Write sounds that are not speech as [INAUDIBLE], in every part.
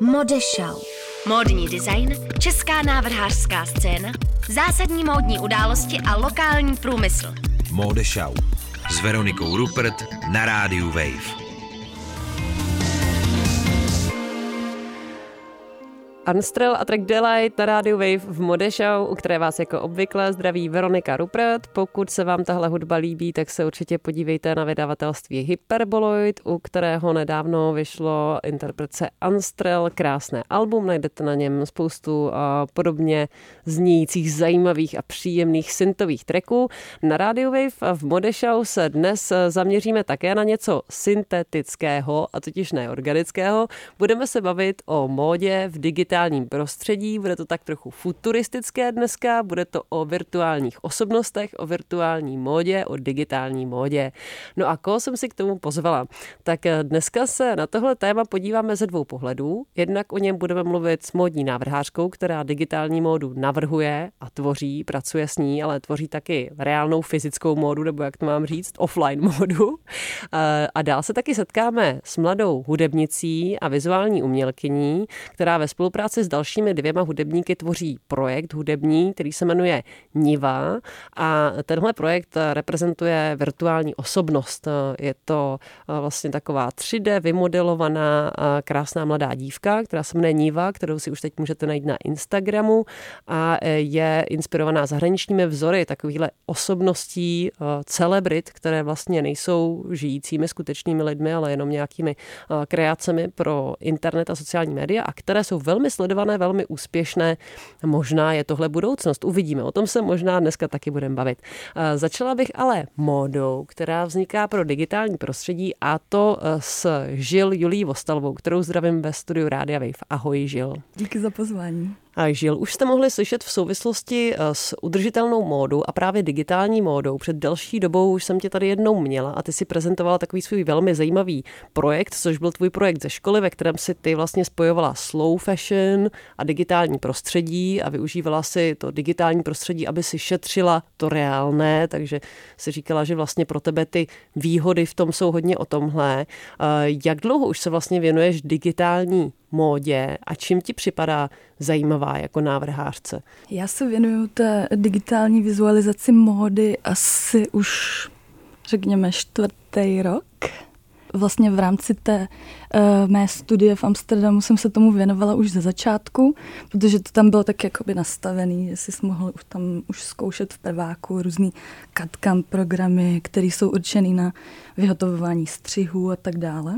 Modešau. Módní design, česká návrhářská scéna, zásadní módní události a lokální průmysl. Modešau. S Veronikou Rupert na rádiu Wave. Unstrel a track Delight na rádiu Wave v Mode Show, u které vás jako obvykle zdraví Veronika Rupert. Pokud se vám tahle hudba líbí, tak se určitě podívejte na vydavatelství Hyperboloid, u kterého nedávno vyšlo interpretace Unstrel, krásné album, najdete na něm spoustu podobně znějících zajímavých a příjemných syntových tracků. Na rádiu Wave v Mode Show se dnes zaměříme také na něco syntetického, a totiž neorganického. Budeme se bavit o módě v digitální digitálním prostředí. Bude to tak trochu futuristické dneska, bude to o virtuálních osobnostech, o virtuální módě, o digitální módě. No a koho jsem si k tomu pozvala? Tak dneska se na tohle téma podíváme ze dvou pohledů. Jednak o něm budeme mluvit s módní návrhářkou, která digitální módu navrhuje a tvoří, pracuje s ní, ale tvoří taky reálnou fyzickou módu, nebo jak to mám říct, offline módu. A dál se taky setkáme s mladou hudebnicí a vizuální umělkyní, která ve spolupráci spolupráci s dalšími dvěma hudebníky tvoří projekt hudební, který se jmenuje Niva a tenhle projekt reprezentuje virtuální osobnost. Je to eh, vlastně taková 3D vymodelovaná eh, krásná mladá dívka, která se jmenuje Niva, kterou si už teď můžete najít na Instagramu a eh, je inspirovaná zahraničními vzory takovýchhle osobností celebrit, které vlastně nejsou žijícími skutečnými lidmi, ale jenom nějakými kreacemi pro internet a sociální média a které jsou velmi sledované, velmi úspěšné. Možná je tohle budoucnost, uvidíme. O tom se možná dneska taky budeme bavit. Začala bych ale módou, která vzniká pro digitální prostředí a to e, s Žil Julí Vostalovou, kterou zdravím ve studiu Rádia Wave. Ahoj Žil. Díky za pozvání. Žil, už jste mohli slyšet v souvislosti eh, s udržitelnou módou a právě digitální módou. Před delší dobou už jsem tě tady jednou měla a ty si prezentovala takový svůj velmi zajímavý projekt, což byl tvůj projekt ze školy, ve kterém si ty vlastně spojovala slow fashion a digitální prostředí a využívala si to digitální prostředí, aby si šetřila to reálné, takže si říkala, že vlastně pro tebe ty výhody v tom jsou hodně o tomhle. Eh, jak dlouho už se vlastně věnuješ digitální módě a čím ti připadá zajímavá jako návrhářce? Já se věnuju té digitální vizualizaci módy asi už, řekněme, čtvrtý rok. Vlastně v rámci té uh, mé studie v Amsterdamu jsem se tomu věnovala už ze začátku, protože to tam bylo tak jakoby nastavený, že jsi mohl už tam už zkoušet v prváku různý CAD programy, které jsou určený na vyhotovování střihů a tak dále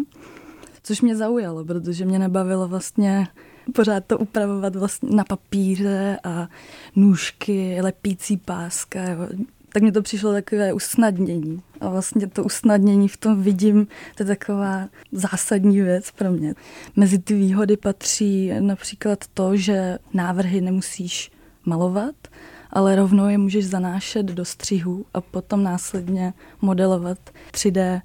což mě zaujalo, protože mě nebavilo vlastně pořád to upravovat vlastně na papíře a nůžky, lepící páska. Jo. Tak mi to přišlo takové usnadnění. A vlastně to usnadnění v tom vidím, to je taková zásadní věc pro mě. Mezi ty výhody patří například to, že návrhy nemusíš malovat, ale rovnou je můžeš zanášet do střihu a potom následně modelovat 3D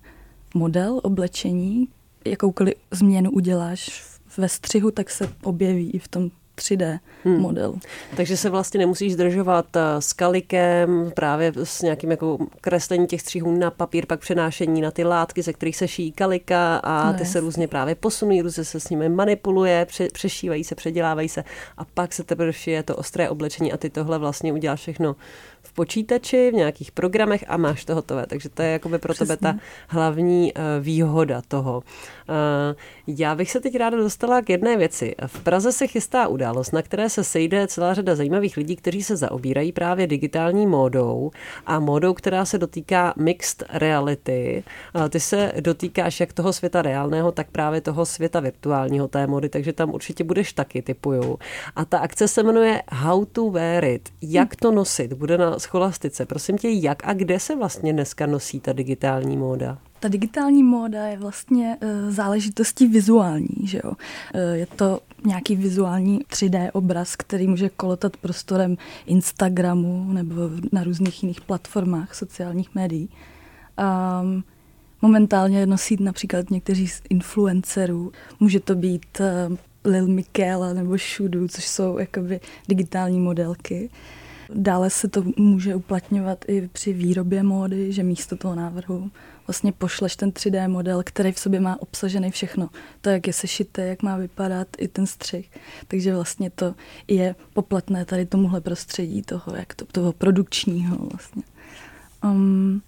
model oblečení, jakoukoliv změnu uděláš ve střihu, tak se objeví i v tom 3D hmm. model. Takže se vlastně nemusíš zdržovat eh, s kalikem, právě s nějakým jako kreslení těch střihů na papír, pak přenášení na ty látky, ze kterých se šíjí kalika a no, ty se různě právě posunují, různě se s nimi manipuluje, pře- přešívají se, předělávají se a pak se teprve šije to ostré oblečení a ty tohle vlastně uděláš všechno v počítači, v nějakých programech a máš to hotové. Takže to je jakoby pro Přesně. tebe ta hlavní uh, výhoda toho. Uh, já bych se teď ráda dostala k jedné věci. V Praze se chystá událost, na které se sejde celá řada zajímavých lidí, kteří se zaobírají právě digitální módou a módou, která se dotýká mixed reality. Ty se dotýkáš jak toho světa reálného, tak právě toho světa virtuálního té mody, takže tam určitě budeš taky, typuju. A ta akce se jmenuje How to wear it. Jak to nosit? Bude na scholastice. Prosím tě, jak a kde se vlastně dneska nosí ta digitální móda? Ta digitální móda je vlastně e, záležitostí vizuální, že jo. E, je to nějaký vizuální 3D obraz, který může kolotat prostorem Instagramu nebo na různých jiných platformách sociálních médií. Um, momentálně nosí například někteří z influencerů. Může to být uh, Lil Michaela nebo Shudu, což jsou jakoby digitální modelky. Dále se to může uplatňovat i při výrobě módy, že místo toho návrhu vlastně pošleš ten 3D model, který v sobě má obsažený všechno. To, jak je sešité, jak má vypadat i ten střih. Takže vlastně to je poplatné tady tomuhle prostředí toho, jak to, toho produkčního vlastně. Um,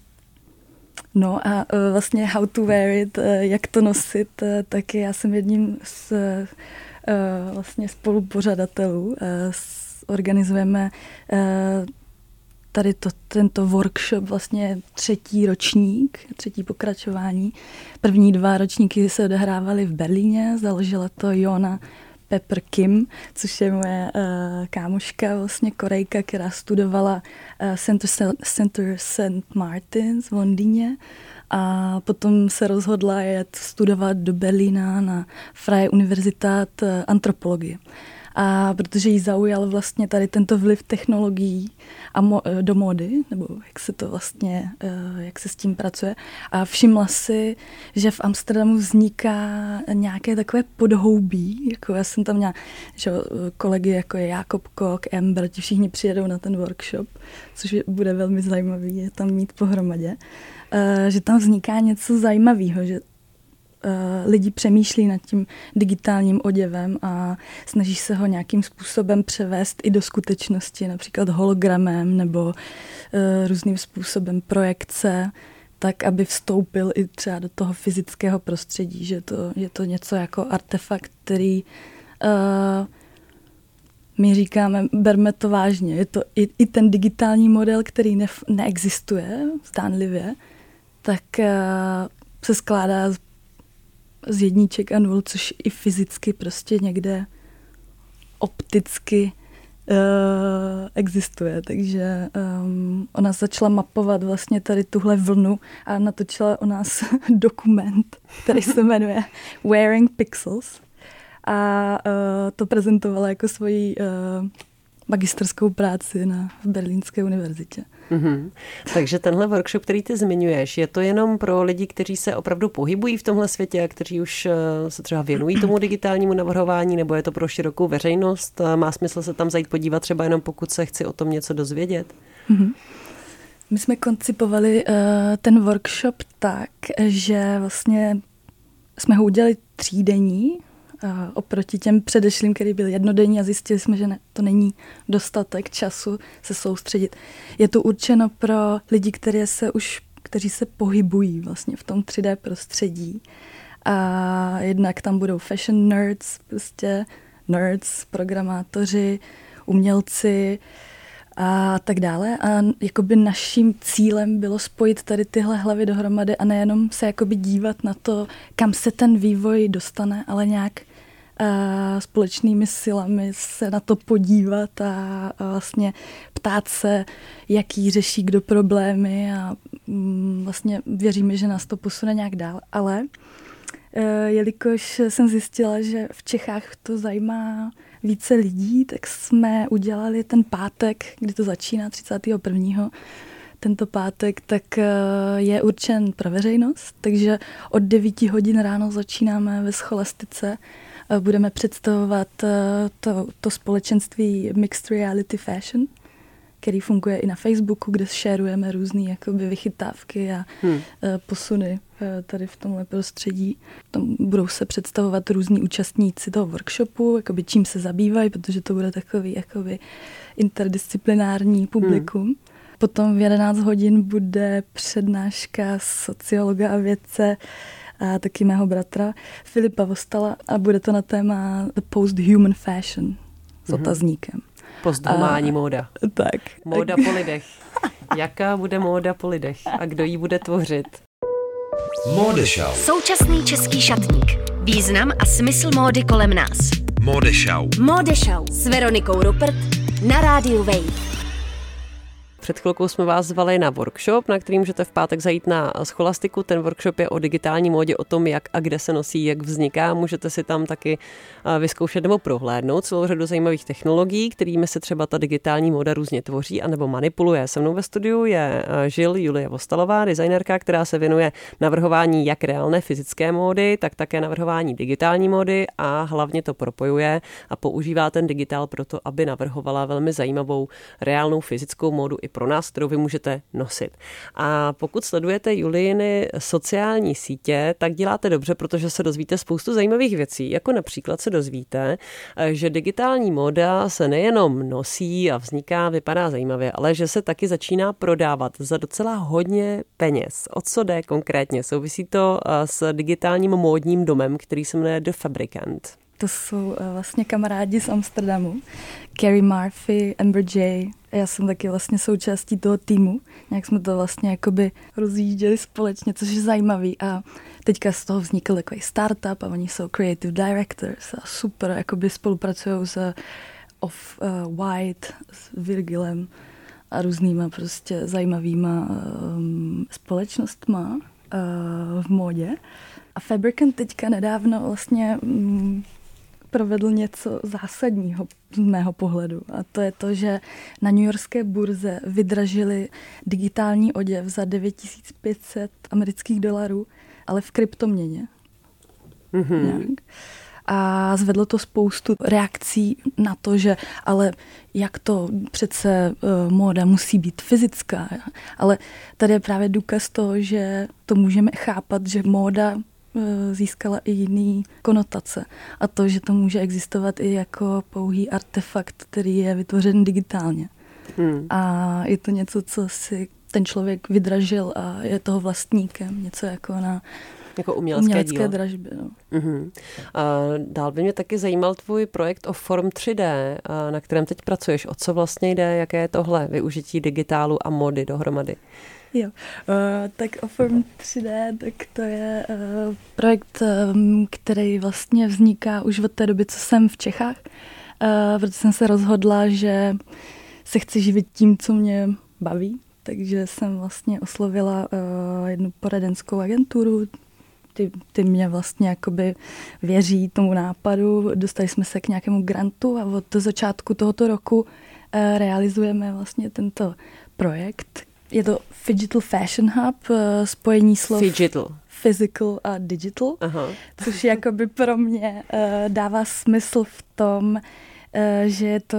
No a uh, vlastně how to wear it, uh, jak to nosit, uh, tak já jsem jedním z uh, vlastně spolupořadatelů. Uh, organizujeme uh, tady to, tento workshop vlastně třetí ročník, třetí pokračování. První dva ročníky se odehrávaly v Berlíně, založila to Jona Pepper Kim, což je moje uh, kámoška, vlastně Korejka, která studovala uh, Center, Center St. Martins v Londýně a potom se rozhodla jet studovat do Berlína na Freie Universität uh, antropologie. A protože jí zaujal vlastně tady tento vliv technologií a mo- eh, do mody, nebo jak se to vlastně, eh, jak se s tím pracuje. A všimla si, že v Amsterdamu vzniká nějaké takové podhoubí, jako já jsem tam měla že kolegy jako je Jakob Kok, Ember, ti všichni přijedou na ten workshop, což bude velmi zajímavý je tam mít pohromadě, eh, že tam vzniká něco zajímavého, že Eh, lidi přemýšlí nad tím digitálním oděvem a snaží se ho nějakým způsobem převést i do skutečnosti, například hologramem nebo eh, různým způsobem projekce, tak, aby vstoupil i třeba do toho fyzického prostředí, že to, je to něco jako artefakt, který uh, my říkáme, berme to vážně. Je to i, i ten digitální model, který ne, neexistuje zdánlivě, tak uh, se skládá z z jedniček a nul, což i fyzicky prostě někde opticky uh, existuje. Takže um, ona začala mapovat vlastně tady tuhle vlnu a natočila o nás [LAUGHS] dokument, který se jmenuje Wearing Pixels a uh, to prezentovala jako svoji uh, magisterskou práci na Berlínské univerzitě. Mm-hmm. Takže tenhle workshop, který ty zmiňuješ, je to jenom pro lidi, kteří se opravdu pohybují v tomhle světě a kteří už eh, se třeba věnují tomu digitálnímu navrhování, nebo je to pro širokou veřejnost? Má smysl se tam zajít podívat třeba jenom pokud se chci o tom něco dozvědět? Mm-hmm. My jsme koncipovali uh, ten workshop tak, že vlastně jsme ho udělali třídenní, oproti těm předešlým, který byl jednodenní a zjistili jsme, že ne, to není dostatek času se soustředit. Je to určeno pro lidi, které se už, kteří se pohybují vlastně v tom 3D prostředí. A jednak tam budou fashion nerds, prostě nerds, programátoři, umělci, a tak dále. A jakoby naším cílem bylo spojit tady tyhle hlavy dohromady a nejenom se jakoby dívat na to, kam se ten vývoj dostane, ale nějak společnými silami se na to podívat a, vlastně ptát se, jaký řeší kdo problémy a mm, vlastně věříme, že nás to posune nějak dál. Ale e, jelikož jsem zjistila, že v Čechách to zajímá více lidí, tak jsme udělali ten pátek, kdy to začíná 31. Tento pátek, tak e, je určen pro veřejnost, takže od 9 hodin ráno začínáme ve scholastice budeme představovat eh, to, to společenství Mixed Reality Fashion, který funguje i na Facebooku, kde šerujeme různé jakoby vychytávky a hmm. Eh, posuny eh, tady v tomhle prostředí. Tam budou se představovat různí účastníci toho workshopu, jakoby čím se zabývají, protože to bude takový jakoby interdisciplinární publikum. Hmm. Potom v 11 hodin bude přednáška sociologa a vědce a taky mého bratra Filipa Vostala a bude to na téma The Post-Human Fashion s mm-hmm. otazníkem. Posthumání a, móda. Tak. Móda po lidech. Jaká bude móda po lidech a kdo ji bude tvořit? Modešau. Současný český šatník. Význam a smysl módy kolem nás. Modešau. Modešau s Veronikou Rupert na rádiu Wave. Před chvilkou jsme vás zvali na workshop, na který můžete v pátek zajít na scholastiku. Ten workshop je o digitální módě, o tom, jak a kde se nosí, jak vzniká. Můžete si tam taky vyzkoušet nebo prohlédnout celou řadu zajímavých technologií, kterými se třeba ta digitální móda různě tvoří a nebo manipuluje. Se mnou ve studiu je Žil Julie Vostalová, designerka, která se věnuje navrhování jak reálné fyzické módy, tak také navrhování digitální módy a hlavně to propojuje a používá ten digitál proto, aby navrhovala velmi zajímavou reálnou fyzickou módu i pro nás, kterou vy můžete nosit. A pokud sledujete Juliny sociální sítě, tak děláte dobře, protože se dozvíte spoustu zajímavých věcí, jako například se dozvíte, že digitální móda se nejenom nosí a vzniká, vypadá zajímavě, ale že se taky začíná prodávat za docela hodně peněz. O co jde konkrétně? Souvisí to eh, s digitálním módním domem, který se jmenuje The Fabricant. To jsou eh, vlastně kamarádi z Amsterdamu. Carrie Murphy, Amber J. Já jsem taky vlastně součástí toho týmu. Nějak jsme to vlastně jakoby rozjížděli společně, což je zajímavý. A teďka z toho vznikl takový startup a oni jsou creative directors a super, jakoby spolupracují s Off uh, White, s Virgilem a různýma prostě zajímavýma um, společnostma uh, v módě. A Fabricant teďka nedávno vlastně um, provedl něco zásadního z mého pohledu. A to je to, že na New Yorkské burze vydražili digitální oděv za 9500 amerických dolarů, ale v kryptoměně. Mm-hmm. A zvedlo to spoustu reakcí na to, že ale jak to přece uh, móda musí být fyzická. Ale tady je právě důkaz toho, že to můžeme chápat, že móda získala i jiný konotace. A to, že to může existovat i jako pouhý artefakt, který je vytvořen digitálně. Hmm. A je to něco, co si ten člověk vydražil a je toho vlastníkem. Něco jako na jako umělecké, umělecké dílo. dražby. No. Uh-huh. A dál by mě taky zajímal tvůj projekt o Form 3D, na kterém teď pracuješ. O co vlastně jde, jaké je tohle využití digitálu a mody dohromady? Jo, uh, tak Form 3D, tak to je uh, projekt, um, který vlastně vzniká už od té doby, co jsem v Čechách, uh, protože jsem se rozhodla, že se chci živit tím, co mě baví, takže jsem vlastně oslovila uh, jednu poradenskou agenturu, ty, ty mě vlastně jakoby věří tomu nápadu, dostali jsme se k nějakému grantu a od začátku tohoto roku uh, realizujeme vlastně tento projekt, je to Digital Fashion Hub, eh, spojení slov Digital. physical a digital, Aha. což jakoby pro mě uh, dává smysl v tom, uh, že je to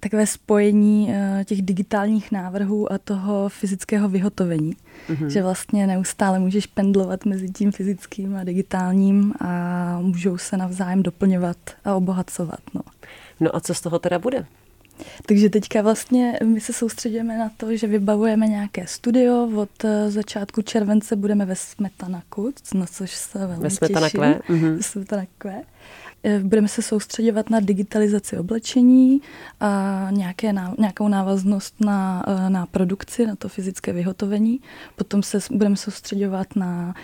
takové spojení těch digitálních návrhů a toho fyzického vyhotovení. Mm-hmm. Že vlastně neustále můžeš pendlovat mezi tím fyzickým a digitálním a můžou se navzájem doplňovat a obohacovat. No, no a co z toho teda bude? Takže teďka vlastně my se soustředíme na to, že vybavujeme nějaké studio. Od eh, začátku července budeme ve Smetanaku, na což se velmi Ve Smetanakve. Mhm. Ve Smetanakve. Eh, budeme se soustředovat na digitalizaci oblečení a nějaké, nějakou návaznost na, eh, na produkci, na to fyzické vyhotovení. Potom se budeme soustředovat na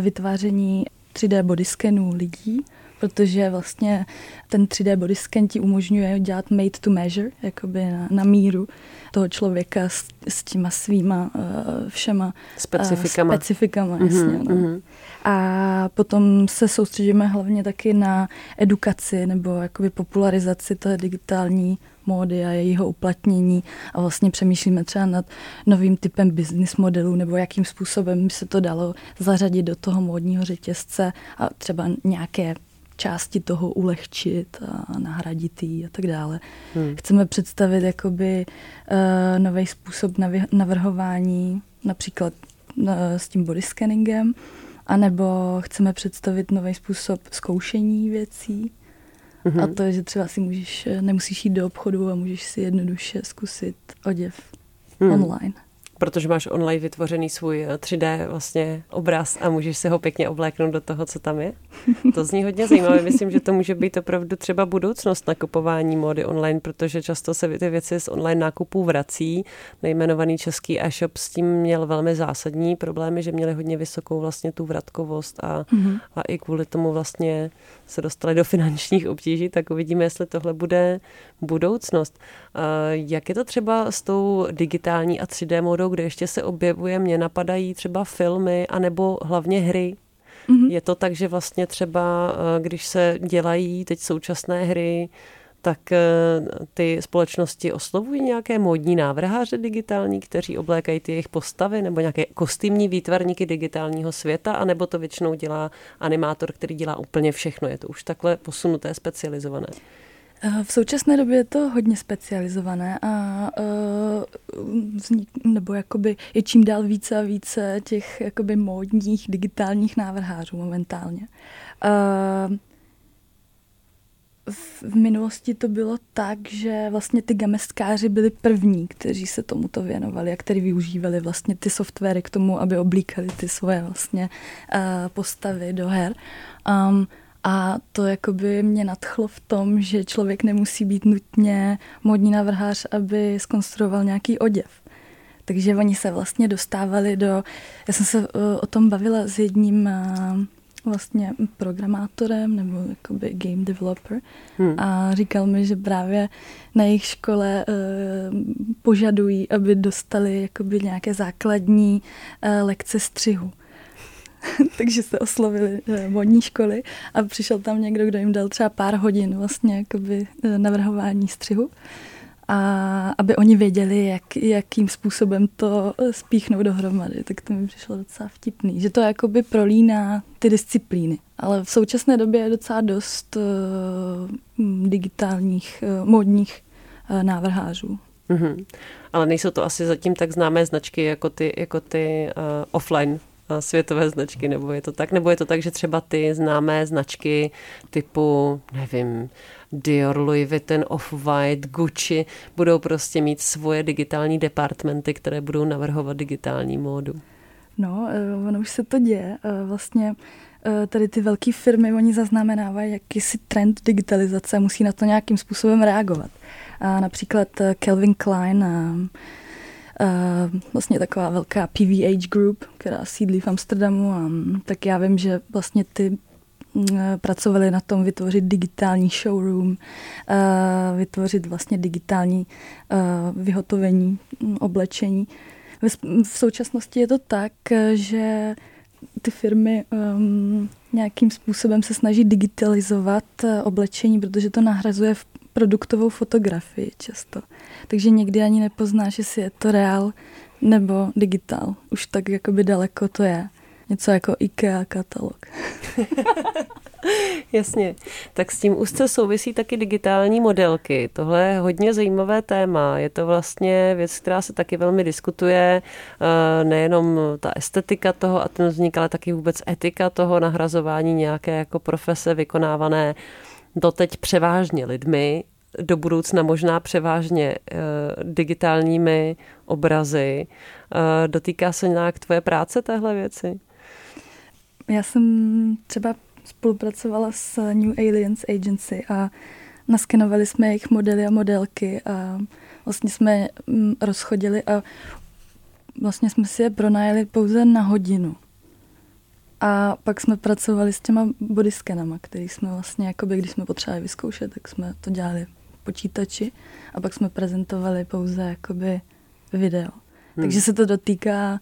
vytváření 3D bodyskenů lidí protože vlastně ten 3D body scan ti umožňuje dělat made to measure, jakoby na, na míru toho člověka s, s těma svýma uh, všema specifikama. Uh, specifikama mm-hmm, jasně, no. mm-hmm. A potom se soustředíme hlavně taky na edukaci nebo jakoby popularizaci té digitální módy a jejího uplatnění a vlastně přemýšlíme třeba nad novým typem business modelů nebo jakým způsobem by se to dalo zařadit do toho módního řetězce a třeba nějaké části toho ulehčit a nahradit jí a tak dále. Hmm. Chceme představit jakoby uh, nový způsob navrhování, například uh, s tím body scanningem, anebo chceme představit nový způsob zkoušení věcí. Mm-hmm. A to je, že třeba si můžeš, eh, nemusíš jít do obchodu a můžeš si jednoduše zkusit oděv hmm. online protože máš online vytvořený svůj 3D eh, vlastně obraz a můžeš si ho pěkně obléknout do toho, co tam je. To zní hodně zajímavé. Myslím, že to může být opravdu třeba budoucnost nakupování módy online, protože často se ty věci z online nákupů vrací. Nejmenovaný český e-shop s tím měl velmi zásadní problémy, že měli hodně vysokou vlastně tu vratkovost a, mm-hmm. a i kvůli tomu vlastně se dostali do finančních obtíží, tak uvidíme, jestli tohle bude budoucnost. Jak je to třeba s tou digitální a 3D modou, kde ještě se objevuje, mě napadají třeba filmy anebo hlavně hry. Mm-hmm. Je to tak, že vlastně třeba, když se dělají teď současné hry, tak e, ty společnosti oslovují nějaké módní návrháře digitální, kteří oblékají ty jejich postavy, nebo nějaké kostýmní výtvarníky digitálního světa, anebo to většinou dělá animátor, který dělá úplně všechno. Je to už takhle posunuté, specializované. Eh, v současné době je to hodně specializované a uh, vznik, nebo jakoby je čím dál více a více těch jakoby módních digitálních návrhářů momentálně. Uh, v minulosti to bylo tak, že vlastně ty gamestkáři byli první, kteří se tomuto věnovali a kteří využívali vlastně ty softwary k tomu, aby oblíkali ty svoje vlastně postavy do her. Um, a to jakoby mě nadchlo v tom, že člověk nemusí být nutně modní navrhář, aby skonstruoval nějaký oděv. Takže oni se vlastně dostávali do... Já jsem se uh, o tom bavila s jedním uh, vlastně programátorem nebo jakoby game developer hmm. a říkal mi, že právě na jejich škole uh, požadují, aby dostali jakoby nějaké základní uh, lekce střihu. [LAUGHS] Takže se oslovili modní školy a přišel tam někdo, kdo jim dal třeba pár hodin vlastně jakoby uh, navrhování střihu a aby oni věděli, jak, jakým způsobem to spíchnou dohromady. Tak to mi přišlo docela vtipný, že to jakoby prolíná ty disciplíny. Ale v současné době je docela dost uh, digitálních, uh, módních uh, návrhářů. Mm-hmm. Ale nejsou to asi zatím tak známé značky jako ty, jako ty uh, offline světové značky, nebo je to tak? Nebo je to tak, že třeba ty známé značky typu, nevím, Dior, Louis Vuitton, Off-White, Gucci budou prostě mít svoje digitální departmenty, které budou navrhovat digitální módu. No, eh, ono už se to děje. Eh, vlastně eh, tady ty velké firmy, oni zaznamenávají jakýsi trend digitalizace musí na to nějakým způsobem reagovat. A například Calvin Klein vlastně taková velká PVH Group, která sídlí v Amsterdamu, a, mm, tak já vím, že vlastně ty Eh, pracovali na tom vytvořit digitální showroom, eh, vytvořit vlastně digitální eh, vyhotovení hm, oblečení. V současnosti je to tak, že ty firmy um, nějakým způsobem se snaží digitalizovat oblečení, protože to nahrazuje v produktovou fotografii často. Takže někdy ani nepoznáš, jestli je to reál nebo digitál. Už tak jakoby daleko to je. Něco jako IKEA katalog. [LAUGHS] Jasně. Tak s tím úzce souvisí taky digitální modelky. Tohle je hodně zajímavé téma. Je to vlastně věc, která se taky velmi diskutuje. Eh, nejenom ta estetika toho a ten vznik, ale taky vůbec etika toho nahrazování nějaké jako profese vykonávané doteď převážně lidmi, do budoucna možná převážně uh, digitálními obrazy. Uh, dotýká se nějak tvoje práce téhle věci? Já jsem třeba spolupracovala s New Aliens Agency a naskenovali jsme jejich modely a modelky a vlastně jsme mm, rozchodili a vlastně jsme si je pronajeli pouze na hodinu. A pak jsme pracovali s těma bodyskenama, který jsme vlastně, jakoby, když jsme potřebovali vyzkoušet, tak jsme to dělali počítači a pak jsme prezentovali pouze jakoby video. Hmm. Takže se to dotýká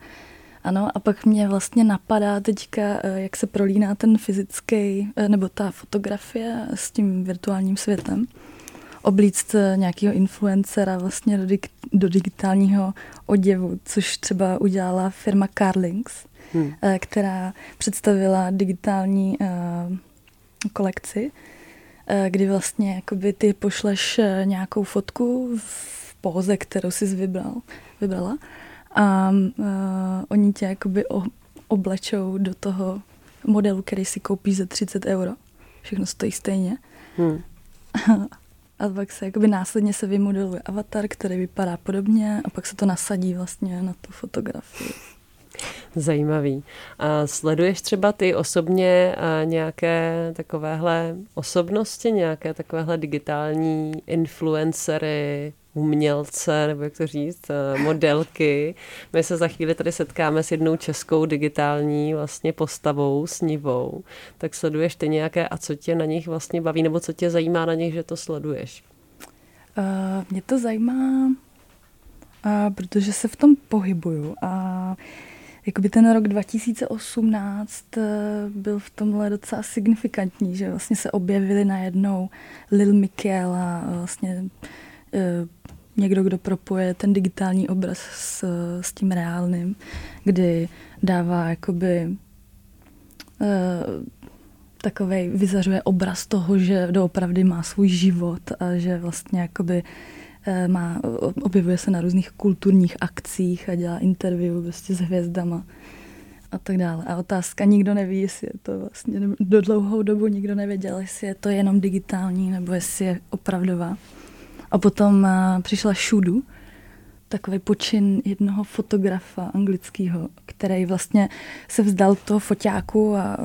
ano, a pak mě vlastně napadá teďka, eh, jak se prolíná ten fyzický, eh, nebo ta fotografie s tím virtuálním světem. Oblíct eh, nějakého influencera vlastně do, dig, do digitálního oděvu, což třeba udělala firma Carlings, hmm. která představila digitální uh, kolekci, uh, kdy vlastně jakoby ty pošleš nějakou fotku v póze, kterou jsi vybral, vybrala a uh, oni tě jakoby o, oblečou do toho modelu, který si koupíš za 30 euro. Všechno stojí stejně. Hmm. [LAUGHS] a pak se jakoby následně se vymodeluje avatar, který vypadá podobně a pak se to nasadí vlastně na tu fotografii. Zajímavý. A sleduješ třeba ty osobně nějaké takovéhle osobnosti, nějaké takovéhle digitální influencery, umělce, nebo jak to říct, eh, modelky. My se za chvíli tady setkáme s jednou českou digitální vlastně postavou, snivou. Tak sleduješ ty nějaké a co tě na nich vlastně baví, nebo co tě zajímá na nich, že to sleduješ? Uh, mě to zajímá, uh, protože se v tom pohybuju a jakoby ten rok 2018 byl v tomhle docela signifikantní, že vlastně se objevily najednou Lil Mikel a vlastně někdo, kdo propoje ten digitální obraz s, s tím reálným, kdy dává jakoby uh, takový vyzařuje obraz toho, že doopravdy má svůj život a že vlastně jakoby eh, má, objevuje se na různých kulturních akcích a dělá interview prostě s hvězdama a tak dále. A otázka, nikdo neví, jestli je to vlastně, do dlouhou dobu nikdo nevěděl, jestli je to jenom digitální, nebo jestli je opravdová. A potom uh, přišla Šudu, takový počin jednoho fotografa anglického, který vlastně se vzdal toho foťáku a uh,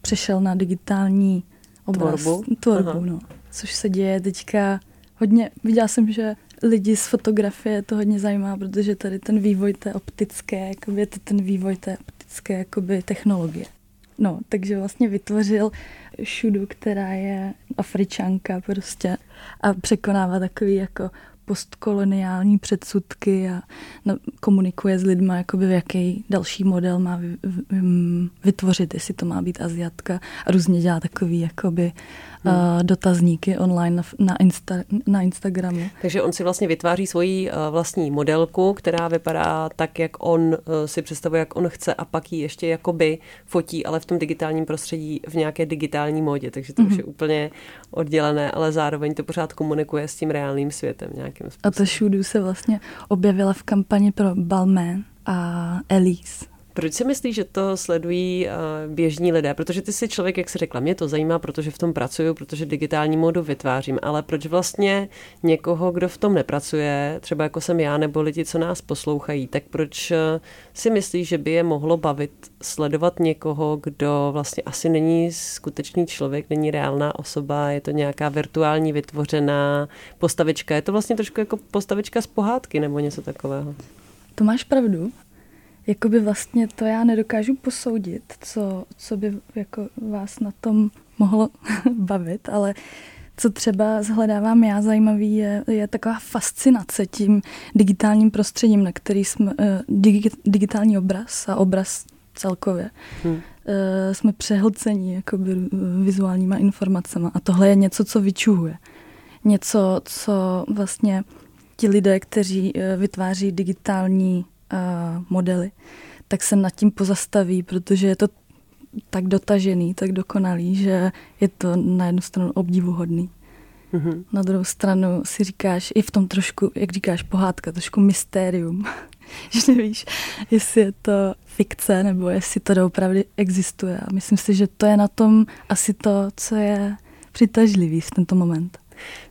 přešel na digitální obraz. Tvorbu? Tvorbu, no. Což se děje teďka hodně. Viděla jsem, že lidi z fotografie to hodně zajímá, protože tady ten vývoj té optické, jakoby ten vývoj té optické jakoby, technologie. No, takže vlastně vytvořil šudu, která je afričanka prostě a překonává takový jako postkoloniální předsudky a no, komunikuje s lidmi, jakoby, jaký další model má vytvořit, jestli to má být Aziatka a různě dělá takový jakoby, hmm. uh, dotazníky online na, na, Insta, na Instagramu. Takže on si vlastně vytváří svoji uh, vlastní modelku, která vypadá tak, jak on uh, si představuje, jak on chce a pak ji ještě jakoby fotí, ale v tom digitálním prostředí v nějaké digitální módě, takže to hmm. už mhm. je úplně oddělené, ale zároveň to pořád komunikuje s tím reálným světem nějakým způsobem. A ta Shudu se vlastně objevila v kampani pro Balmain a Elise. Proč si myslíš, že to sledují běžní lidé? Protože ty jsi člověk, jak jsi řekla, mě to zajímá, protože v tom pracuju, protože digitální módu vytvářím, ale proč vlastně někoho, kdo v tom nepracuje, třeba jako jsem já nebo lidi, co nás poslouchají, tak proč si myslíš, že by je mohlo bavit sledovat někoho, kdo vlastně asi není skutečný člověk, není reálná osoba, je to nějaká virtuální vytvořená postavička. Je to vlastně trošku jako postavička z pohádky nebo něco takového. To máš pravdu jakoby vlastně to já nedokážu posoudit, co, co by jako vás na tom mohlo [LAUGHS] bavit, ale co třeba zhledávám já zajímavý, je, je taková fascinace tím digitálním prostředím, na který jsme, uh, digi, digitální obraz a obraz celkově. Hmm. Uh, jsme přehlcení jakoby vizuálníma informacemi a tohle je něco, co vyčuhuje. Něco, co vlastně ti lidé, kteří uh, vytváří digitální modely, tak se nad tím pozastaví, protože je to tak dotažený, tak dokonalý, že je to na jednu stranu obdivuhodný. Mm-hmm. Na druhou stranu si říkáš, i v tom trošku, jak říkáš, pohádka, trošku mystérium, [LAUGHS] že nevíš, jestli je to fikce, nebo jestli to doopravdy existuje. A myslím si, že to je na tom asi to, co je přitažlivý v tento moment.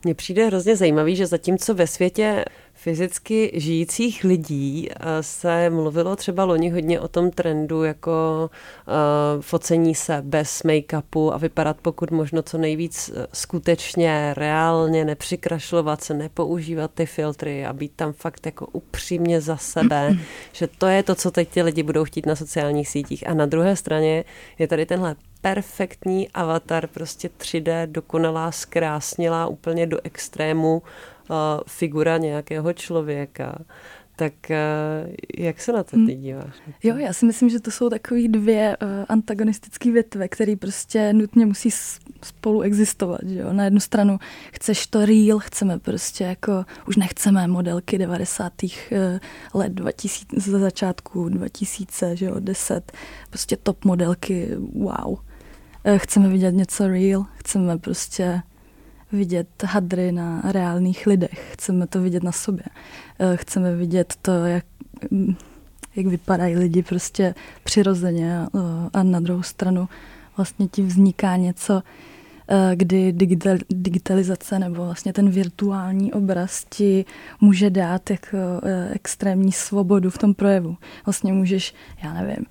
Mně přijde hrozně zajímavý, že zatímco ve světě fyzicky žijících lidí eh, se mluvilo třeba loni hodně o tom trendu jako uh, focení se bez make-upu a vypadat pokud možno co nejvíc eh, skutečně, reálně, nepřikrašlovat se, nepoužívat ty filtry a být tam fakt jako upřímně za sebe, [CLEARS THROAT] že to je to, co teď ty lidi budou chtít na sociálních sítích. A na druhé straně je tady tenhle perfektní avatar, prostě 3D, dokonalá, zkrásnělá úplně do extrému figura nějakého člověka. Tak jak se na to ty díváš? Jo, já si myslím, že to jsou takové dvě uh, antagonistické větve, které prostě nutně musí spolu existovat. Že jo? Na jednu stranu chceš to real, chceme prostě jako, už nechceme modelky 90. Uh, let 2000, ze začátku 2000, že jo, 10, prostě top modelky, wow. Uh, chceme vidět něco real, chceme prostě vidět hadry na reálných lidech, chceme to vidět na sobě. Eh, chceme vidět to, jak, mm, jak vypadají lidi prostě přirozeně a, a na druhou stranu vlastně ti vzniká něco, eh, kdy digital, digitalizace nebo vlastně ten virtuální obraz ti může dát jako eh, extrémní svobodu v tom projevu. Vlastně můžeš, já nevím,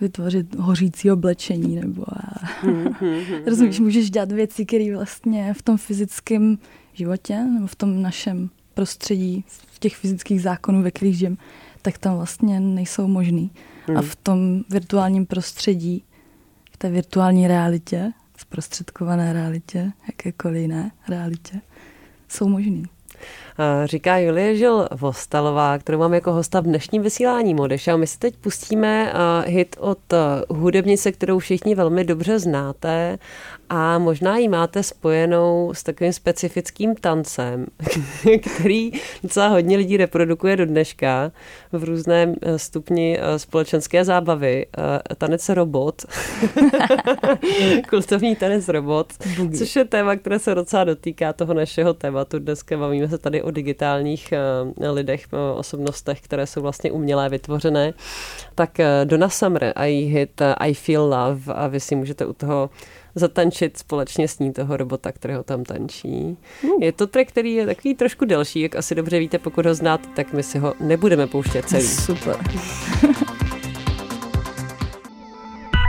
vytvořit hořící oblečení nebo a, hmm, hmm, hmm, rozumíš, můžeš dělat věci, které vlastně v tom fyzickém životě nebo v tom našem prostředí, v těch fyzických zákonů, ve kterých žijem, tak tam vlastně nejsou možný. Hmm. A v tom virtuálním prostředí, v té virtuální realitě, zprostředkované realitě, jakékoliv jiné realitě, jsou možný. Říká Julie Žil Vostalová, kterou mám jako hosta v dnešním vysílání Modeša. My si teď pustíme hit od hudebnice, kterou všichni velmi dobře znáte a možná ji máte spojenou s takovým specifickým tancem, [LAUGHS] který docela hodně lidí reprodukuje do dneška v různém eh, stupni eh, společenské zábavy. Eh, tanec robot. [LAUGHS] Kultovní tanec robot, což je téma, které se docela dotýká toho našeho tématu. Dneska bavíme se tady o digitálních lidech, osobnostech, které jsou vlastně umělé, vytvořené. Tak Donna Summer a její hit I Feel Love a vy si můžete u toho zatančit společně s ní toho robota, kterého tam tančí. Uh. Je to track, který je takový trošku delší, jak asi dobře víte, pokud ho znáte, tak my si ho nebudeme pouštět celý. [LAUGHS] Super.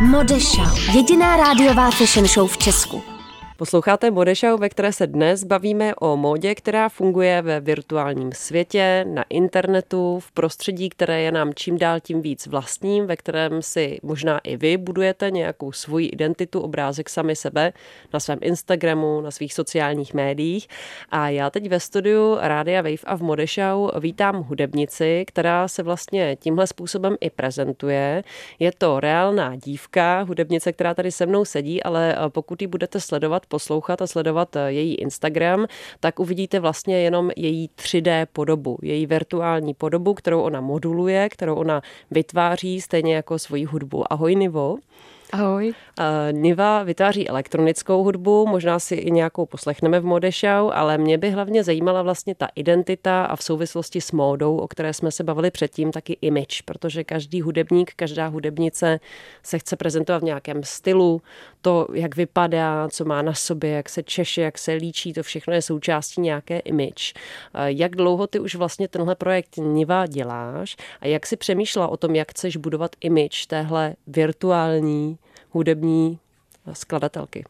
Modesha, jediná rádiová fashion show v Česku. Posloucháte Modešau, ve které se dnes bavíme o módě, která funguje ve virtuálním světě, na internetu, v prostředí, které je nám čím dál tím víc vlastním, ve kterém si možná i vy budujete nějakou svoji identitu, obrázek sami sebe na svém Instagramu, na svých sociálních médiích. A já teď ve studiu Rádia Wave a v Modešau vítám hudebnici, která se vlastně tímhle způsobem i prezentuje. Je to reálná dívka, hudebnice, která tady se mnou sedí, ale pokud ji budete sledovat poslouchat a sledovat eh, její Instagram, tak uvidíte vlastně jenom její 3D podobu, její virtuální podobu, kterou ona moduluje, kterou ona vytváří stejně jako svoji hudbu. Ahoj Nivo. Ahoj. Niva vytváří elektronickou hudbu, možná si i nějakou poslechneme v Modešau, ale mě by hlavně zajímala vlastně ta identita a v souvislosti s módou, o které jsme se bavili předtím, taky image, protože každý hudebník, každá hudebnice se chce prezentovat v nějakém stylu, to, jak vypadá, co má na sobě, jak se češe, jak se líčí, to všechno je součástí nějaké image. Jak dlouho ty už vlastně tenhle projekt Niva děláš a jak si přemýšlela o tom, jak chceš budovat image téhle virtuální hudební skladatelky.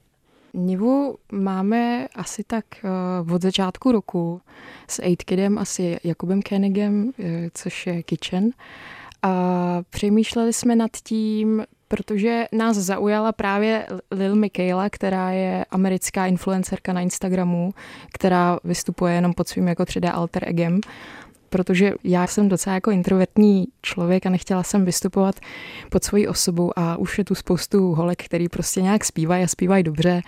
Nivu máme asi tak uh, od začátku roku s Kidem a s Jakubem Kenigem, uh, což je Kitchen. A přemýšleli jsme nad tím, protože nás zaujala právě Lil Michaela, která je americká influencerka na Instagramu, která vystupuje jenom pod svým jako 3D alter egem protože já jsem docela jako introvertní člověk a nechtěla jsem vystupovat pod svojí osobu a už je tu spoustu holek, který prostě nějak zpívají a zpívají dobře,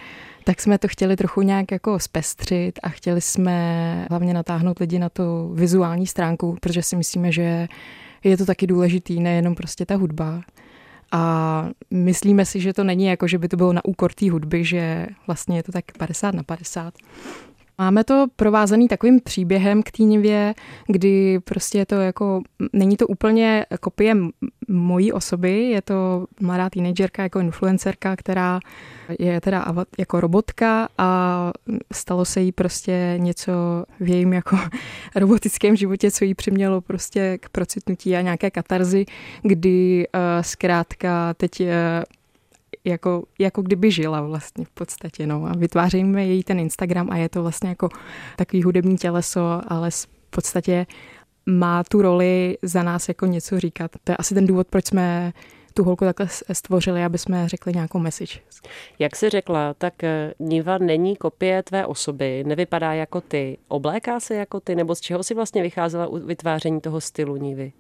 tak jsme to chtěli trochu nějak jako zpestřit a chtěli jsme hlavně natáhnout lidi na tu vizuální stránku, protože si myslíme, že je to taky důležitý, nejenom prostě ta hudba. A myslíme si, že to není jako, že by to bylo na úkor té hudby, že vlastně je to tak 50 na 50. Máme to provázaný takovým příběhem k týnivě, kdy prostě je to jako, není to úplně kopie mojí osoby, je to mladá teenagerka jako influencerka, která je teda jako robotka a stalo se jí prostě něco v jejím jako [LAUGHS] robotickém životě, co jí přimělo prostě k procitnutí a nějaké katarzy, kdy uh, zkrátka teď uh, jako, jako kdyby žila vlastně v podstatě. No. A vytváříme její ten Instagram a je to vlastně jako takový hudební těleso, ale v podstatě má tu roli za nás jako něco říkat. To je asi ten důvod, proč jsme tu holku takhle stvořili, aby jsme řekli nějakou message. Jak jsi řekla, tak eh, Niva není kopie tvé osoby, nevypadá jako ty, obléká se jako ty, nebo z čeho si vlastně vycházela u vytváření toho stylu Nivy?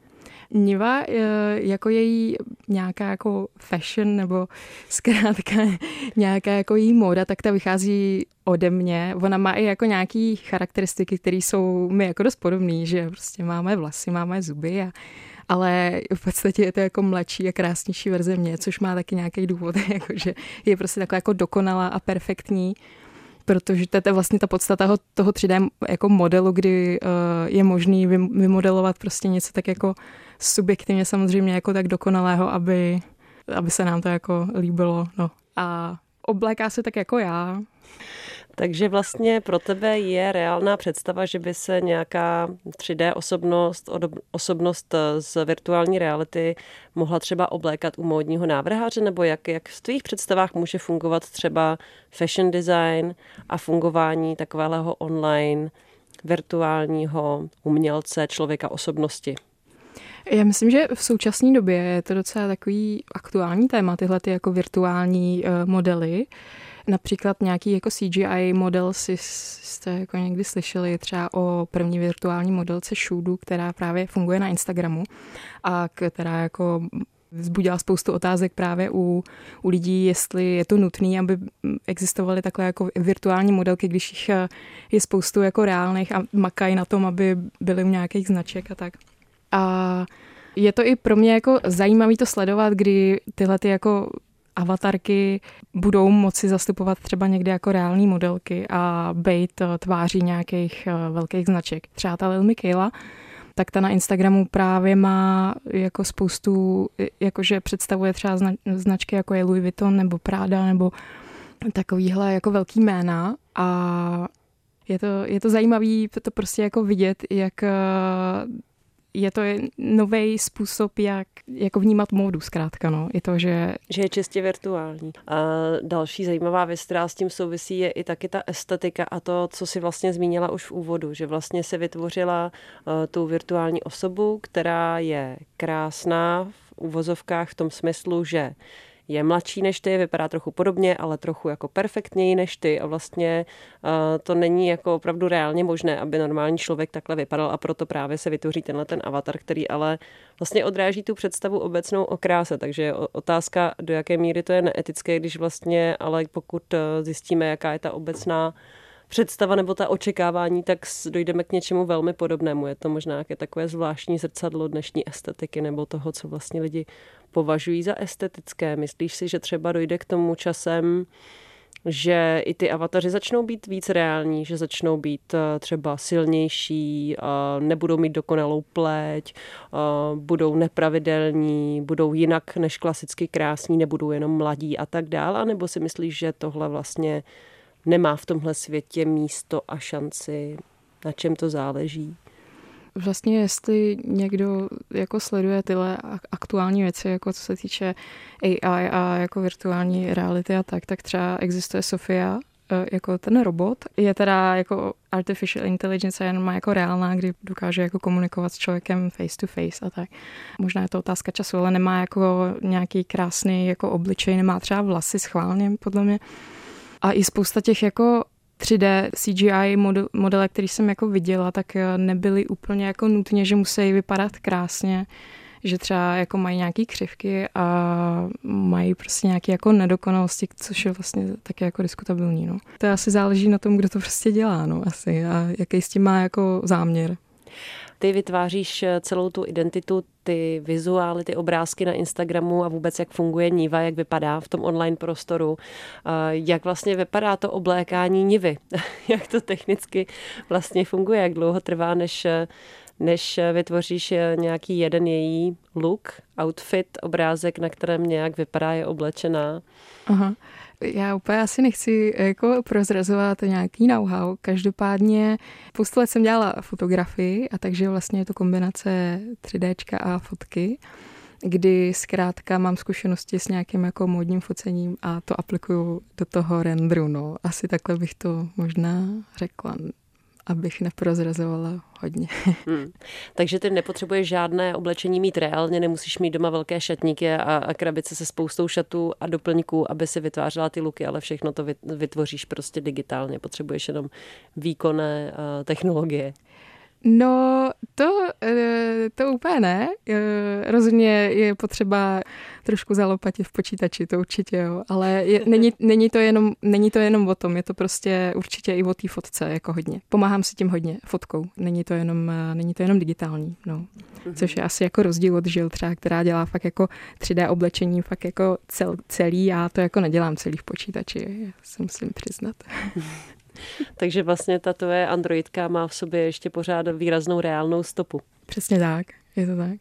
Niva eh, jako její nějaká jako fashion nebo zkrátka [LAUGHS] nějaká jako její móda, tak ta vychází ode mě. Ona má i jako nějaký charakteristiky, které jsou mi jako dost podobné, že prostě máme vlasy, máme zuby a ale v podstatě je to jako mladší a krásnější verze mě, což má taky nějaký důvod, [LAUGHS] jako že je prostě taková jako dokonalá a perfektní protože to je vlastně ta podstata toho 3D jako modelu, kdy uh, je možný vymodelovat prostě něco tak jako subjektivně samozřejmě jako tak dokonalého, aby, aby se nám to jako líbilo. No. A obléká se tak jako já. Takže vlastně pro tebe je reálná představa, že by se nějaká 3D osobnost, osobnost z virtuální reality mohla třeba oblékat u módního návrháře, nebo jak, jak v tvých představách může fungovat třeba fashion design a fungování takového online virtuálního umělce, člověka osobnosti? Já myslím, že v současné době je to docela takový aktuální téma, tyhle ty jako virtuální uh, modely. Například nějaký jako CGI model si jste jako někdy slyšeli třeba o první virtuální modelce Shudu, která právě funguje na Instagramu a která jako vzbudila spoustu otázek právě u, u lidí, jestli je to nutné, aby existovaly takhle jako virtuální modelky, když jich je spoustu jako reálných a makají na tom, aby byly u nějakých značek a tak. A je to i pro mě jako zajímavé to sledovat, kdy tyhle ty jako avatarky budou moci zastupovat třeba někde jako reální modelky a být tváří nějakých eh, velkých značek. Třeba ta Lil Michaela, tak ta na Instagramu právě má jako spoustu, jakože představuje třeba značky jako je Louis Vuitton nebo Prada nebo takovýhle jako velký jména a je to, je to zajímavé to prostě jako vidět, jak je to nový způsob, jak jako vnímat módu zkrátka. No. Je to, že... že je čistě virtuální. A další zajímavá věc, která s tím souvisí, je i taky ta estetika a to, co si vlastně zmínila už v úvodu, že vlastně se vytvořila uh, tu virtuální osobu, která je krásná v uvozovkách v tom smyslu, že je mladší než ty, vypadá trochu podobně, ale trochu jako perfektněji než ty. A vlastně uh, to není jako opravdu reálně možné, aby normální člověk takhle vypadal a proto právě se vytvoří tenhle ten avatar, který ale vlastně odráží tu představu obecnou o kráse, takže otázka, do jaké míry to je neetické, když vlastně, ale pokud eh, zjistíme, jaká je ta obecná představa nebo ta očekávání, tak dojdeme k něčemu velmi podobnému. Je to možná nějaké takové zvláštní zrcadlo dnešní estetiky nebo toho, co vlastně lidi považují za estetické. Myslíš si, že třeba dojde k tomu časem, že i ty avataři začnou být víc reální, že začnou být eh, třeba silnější, nebudou mít dokonalou pleť, budou nepravidelní, budou jinak než klasicky krásní, nebudou jenom mladí a tak dále, nebo si myslíš, že tohle vlastně nemá v tomhle světě místo a šanci, na čem to záleží? Vlastně jestli někdo jako sleduje tyhle aktuální věci, jako co se týče AI a jako virtuální reality a tak, tak třeba existuje Sofia, e, jako ten robot je teda jako artificial intelligence jenom jako reálná, kdy dokáže jako komunikovat s člověkem face to face a tak. Možná je to otázka času, ale nemá jako nějaký krásný jako obličej, nemá třeba vlasy schválně, podle mě. A i spousta těch jako 3D CGI model, modele, který jsem jako viděla, tak eh, nebyly úplně jako nutně, že musí vypadat krásně, že třeba jako mají nějaké křivky a mají prostě nějaké jako nedokonalosti, což je vlastně taky jako diskutabilní. No. To asi záleží na tom, kdo to prostě dělá, no, asi, a jaký s tím má jako záměr. Ty vytváříš eh, celou tu identitu, ty vizuály, ty obrázky na Instagramu a vůbec jak funguje Niva, jak vypadá v tom online prostoru, jak vlastně vypadá to oblékání Nivy, [LAUGHS] jak to technicky vlastně funguje, jak dlouho trvá, než než vytvoříš eh, nějaký jeden její look, outfit, obrázek, na kterém nějak vypadá, je oblečená. Aha já úplně asi nechci jako prozrazovat nějaký know-how. Každopádně spoustu let jsem dělala fotografii a takže vlastně je to kombinace 3D a fotky kdy zkrátka mám zkušenosti s nějakým jako módním focením a to aplikuju do toho renderu. No. Asi takhle bych to možná řekla abych neprozrazovala hodně. [LAUGHS] Hmm. Takže ty nepotřebuješ žádné oblečení mít reálně, nemusíš mít doma velké šatníky a, a krabice se spoustou šatů a doplňků, aby si vytvářela ty luky, ale všechno to vytvoříš prostě digitálně. Potřebuješ jenom výkonné uh, technologie. No, to, eh, to úplně ne. Eh, rozhodně je potřeba trošku zalopatit v počítači, to určitě jo. Ale je, [LAUGHS] není, není, to jenom, není to jenom o tom, je to prostě určitě i o té fotce, jako hodně. Pomáhám si tím hodně, fotkou. Není to jenom, eh, není to jenom digitální, no. Mhm. Což je asi jako rozdíl od Žil třeba, která dělá fakt jako 3D oblečení, fakt jako cel, celý. Já to jako nedělám celý v počítači, se musím přiznat. [LAUGHS] Takže vlastně ta tvoje androidka má v sobě ještě pořád výraznou reálnou stopu. Přesně tak, je to tak.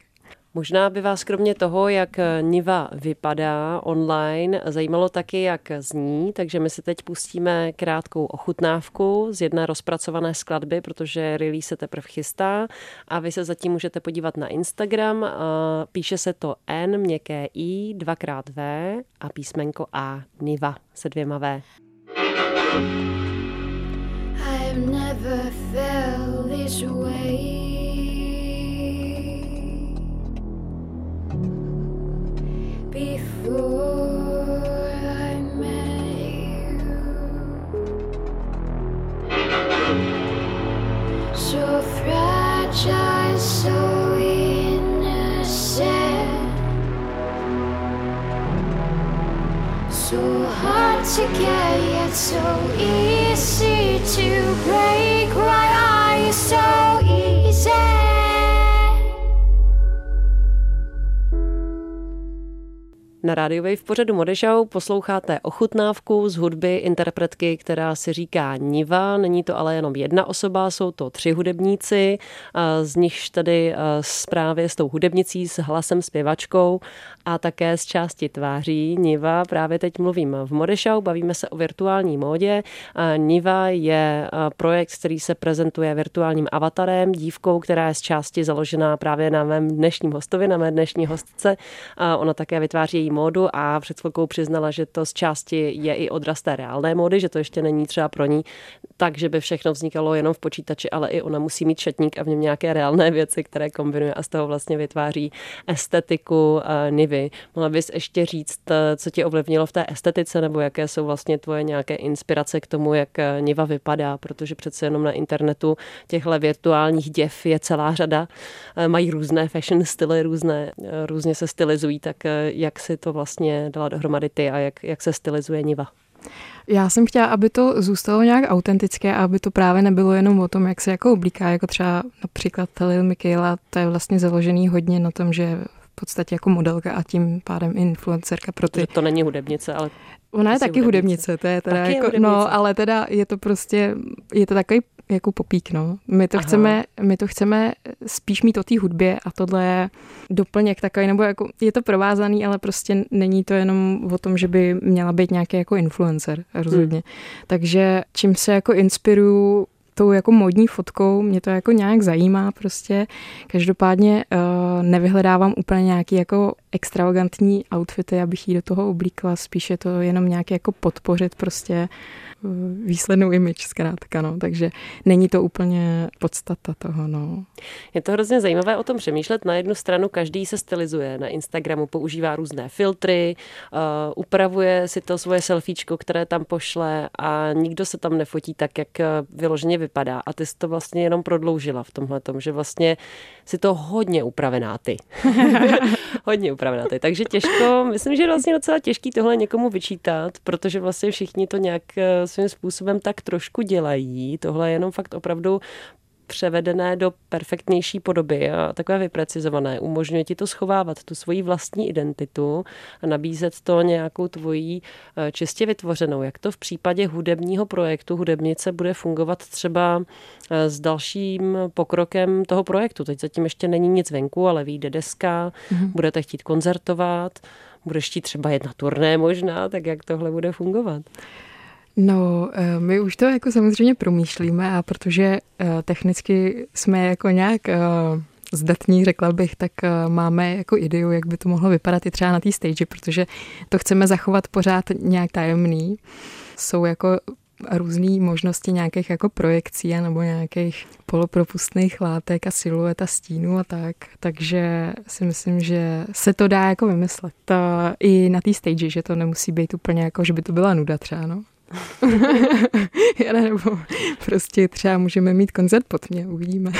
Možná by vás kromě toho, jak Niva vypadá online, zajímalo taky, jak zní, takže my si teď pustíme krátkou ochutnávku z jedné rozpracované skladby, protože release se teprve chystá a vy se zatím můžete podívat na Instagram. Píše se to N, měkké I, dvakrát V a písmenko A, Niva se dvěma V. I've never felt this way. Na rádiové v pořadu Modešau posloucháte ochutnávku z hudby interpretky, která se říká Niva. Není to ale jenom jedna osoba, jsou to tři hudebníci, z nichž tedy právě s tou hudebnicí, s hlasem zpěvačkou a také z části tváří Niva. Právě teď mluvím v Modešau, bavíme se o virtuální módě. Niva je projekt, který se prezentuje virtuálním avatarem, dívkou, která je z části založená právě na mém dnešním hostovi, na mé dnešní hostce. Ona také vytváří její módu a před chvilkou přiznala, že to z části je i odraz té reálné módy, že to ještě není třeba pro ní tak, že by všechno vznikalo jenom v počítači, ale i ona musí mít šatník a v něm nějaké reálné věci, které kombinuje a z toho vlastně vytváří estetiku uh, Nivy. Mohla bys ještě říct, eh, co tě ovlivnilo v té estetice, nebo jaké jsou vlastně tvoje nějaké inspirace k tomu, jak eh, Niva vypadá, protože přece jenom na internetu těchto virtuálních děv je celá řada. Mají různé fashion styly, různé, různě se stylizují, tak jak si to vlastně dala dohromady ty a jak, jak se stylizuje Niva? Já jsem chtěla, aby to zůstalo nějak autentické a aby to právě nebylo jenom o tom, jak se jako oblíká, jako třeba například Lil Michaela, to je vlastně založený hodně na tom, že podstatě jako modelka a tím pádem influencerka pro ty. Že to není hudebnice, ale Ona je taky hudebnice, hudebnice, to je teda taky jako, je no, ale teda je to prostě, je to takový jako popík, no. My to, chceme, my to chceme spíš mít o té hudbě a tohle je doplněk takový, nebo jako je to provázaný, ale prostě není to jenom o tom, že by měla být nějaký jako influencer, rozhodně. Hmm. Takže čím se jako inspiruju tou jako modní fotkou, mě to jako nějak zajímá prostě. Každopádně uh, nevyhledávám úplně nějaký jako extravagantní outfity, abych jí do toho oblíkla, spíše to jenom nějak jako podpořit prostě výslednou image zkrátka, no. takže není to úplně podstata toho. No. Je to hrozně zajímavé o tom přemýšlet. Na jednu stranu každý se stylizuje na Instagramu, používá různé filtry, uh, upravuje si to svoje selfiečko, které tam pošle a nikdo se tam nefotí tak, jak eh, vyloženě vypadá. A ty jsi to vlastně jenom prodloužila v tomhle tom, že vlastně si to hodně upravená ty. [LAUGHS] hodně upravená ty. Takže těžko, myslím, že je vlastně docela těžký tohle někomu vyčítat, protože vlastně všichni to nějak eh, svým způsobem tak trošku dělají. Tohle je jenom fakt opravdu převedené do perfektnější podoby a takové vyprecizované. Umožňuje ti to schovávat, tu svoji vlastní identitu a nabízet to nějakou tvojí eh, čistě vytvořenou. Jak to v případě hudebního projektu hudebnice bude fungovat třeba eh, s dalším pokrokem toho projektu? Teď zatím ještě není nic venku, ale vyjde deska, mm-hmm. budete chtít koncertovat, budeš chtít třeba jedna turné možná, tak jak tohle bude fungovat? No, eh, my už to jako samozřejmě promýšlíme a protože eh, technicky jsme jako nějak eh, zdatní, řekla bych, tak máme jako ideu, jak by to mohlo vypadat i třeba na té stage, protože to chceme zachovat pořád nějak tajemný. Jsou jako různé možnosti nějakých jako projekcí nebo nějakých polopropustných látek a siluet a stínů a tak. Takže si myslím, že se to dá jako vymyslet. I na té stage, že to nemusí být úplně jako, že by to byla nuda třeba, no. [LAUGHS] Já nebo prostě třeba můžeme mít koncert pod mě, uvidíme.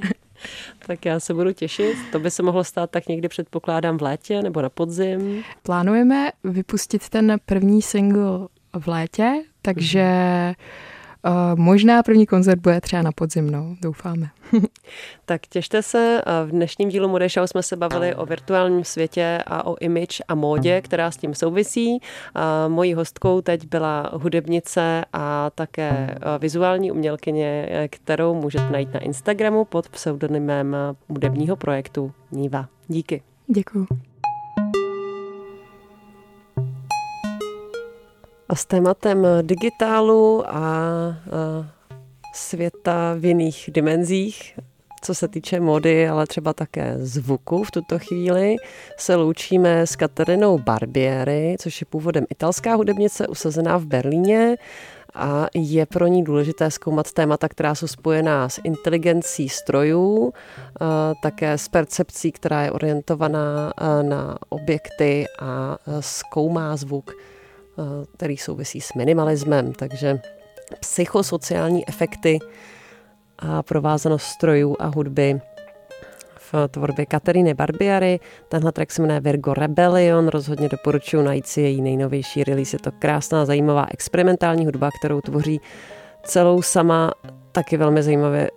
[LAUGHS] tak já se budu těšit. To by se mohlo stát tak někdy předpokládám v létě nebo na podzim. Plánujeme vypustit ten první single v létě, takže mm-hmm možná první koncert bude třeba na podzim, no, doufáme. [LAUGHS] tak těšte se. V dnešním dílu Mode Show jsme se bavili o virtuálním světě a o image a módě, která s tím souvisí. Mojí hostkou teď byla hudebnice a také vizuální umělkyně, kterou můžete najít na Instagramu pod pseudonymem hudebního projektu Níva. Díky. Děkuji. S tématem digitálu a, světa v jiných dimenzích, co se týče mody, ale třeba také zvuku v tuto chvíli, se loučíme s Katerinou Barbieri, což je původem italská hudebnice usazená v Berlíně a je pro ní důležité zkoumat témata, která jsou spojená s inteligencí strojů, také s percepcí, která je orientovaná na objekty a zkoumá zvuk který souvisí s minimalismem, takže psychosociální efekty a provázanost strojů a hudby v tvorbě Kateriny Barbiary. Tenhle track se jmenuje Virgo Rebellion, rozhodně doporučuji najít si její nejnovější release. Je to krásná, zajímavá experimentální hudba, kterou tvoří celou sama, taky velmi zajímavě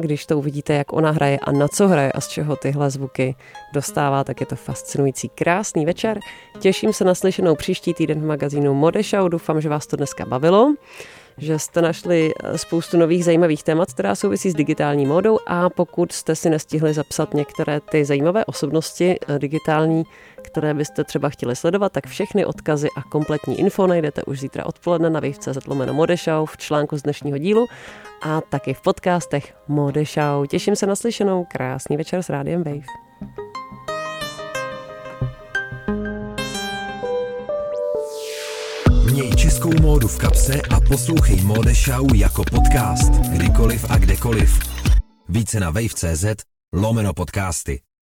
když to uvidíte, jak ona hraje a na co hraje a z čeho tyhle zvuky dostává, tak je to fascinující. Krásný večer. Těším se na slyšenou příští týden v magazínu Modešau. Doufám, že vás to dneska bavilo že jste našli eh, spoustu nových zajímavých témat, která souvisí s digitální módou a pokud jste si nestihli zapsat některé ty zajímavé osobnosti eh, digitální, které byste třeba chtěli sledovat, tak všechny odkazy a kompletní info najdete už zítra odpoledne na wave.cz lomeno Modešau v článku z dnešního dílu a taky v podcastech Modešau. Těším se na slyšenou. Krásný večer s Rádiem Wave. Českou módu v kapse a poslouchej Mode Show jako podcast, kdykoliv a kdekoliv. Více na wave.cz lomeno podcasty.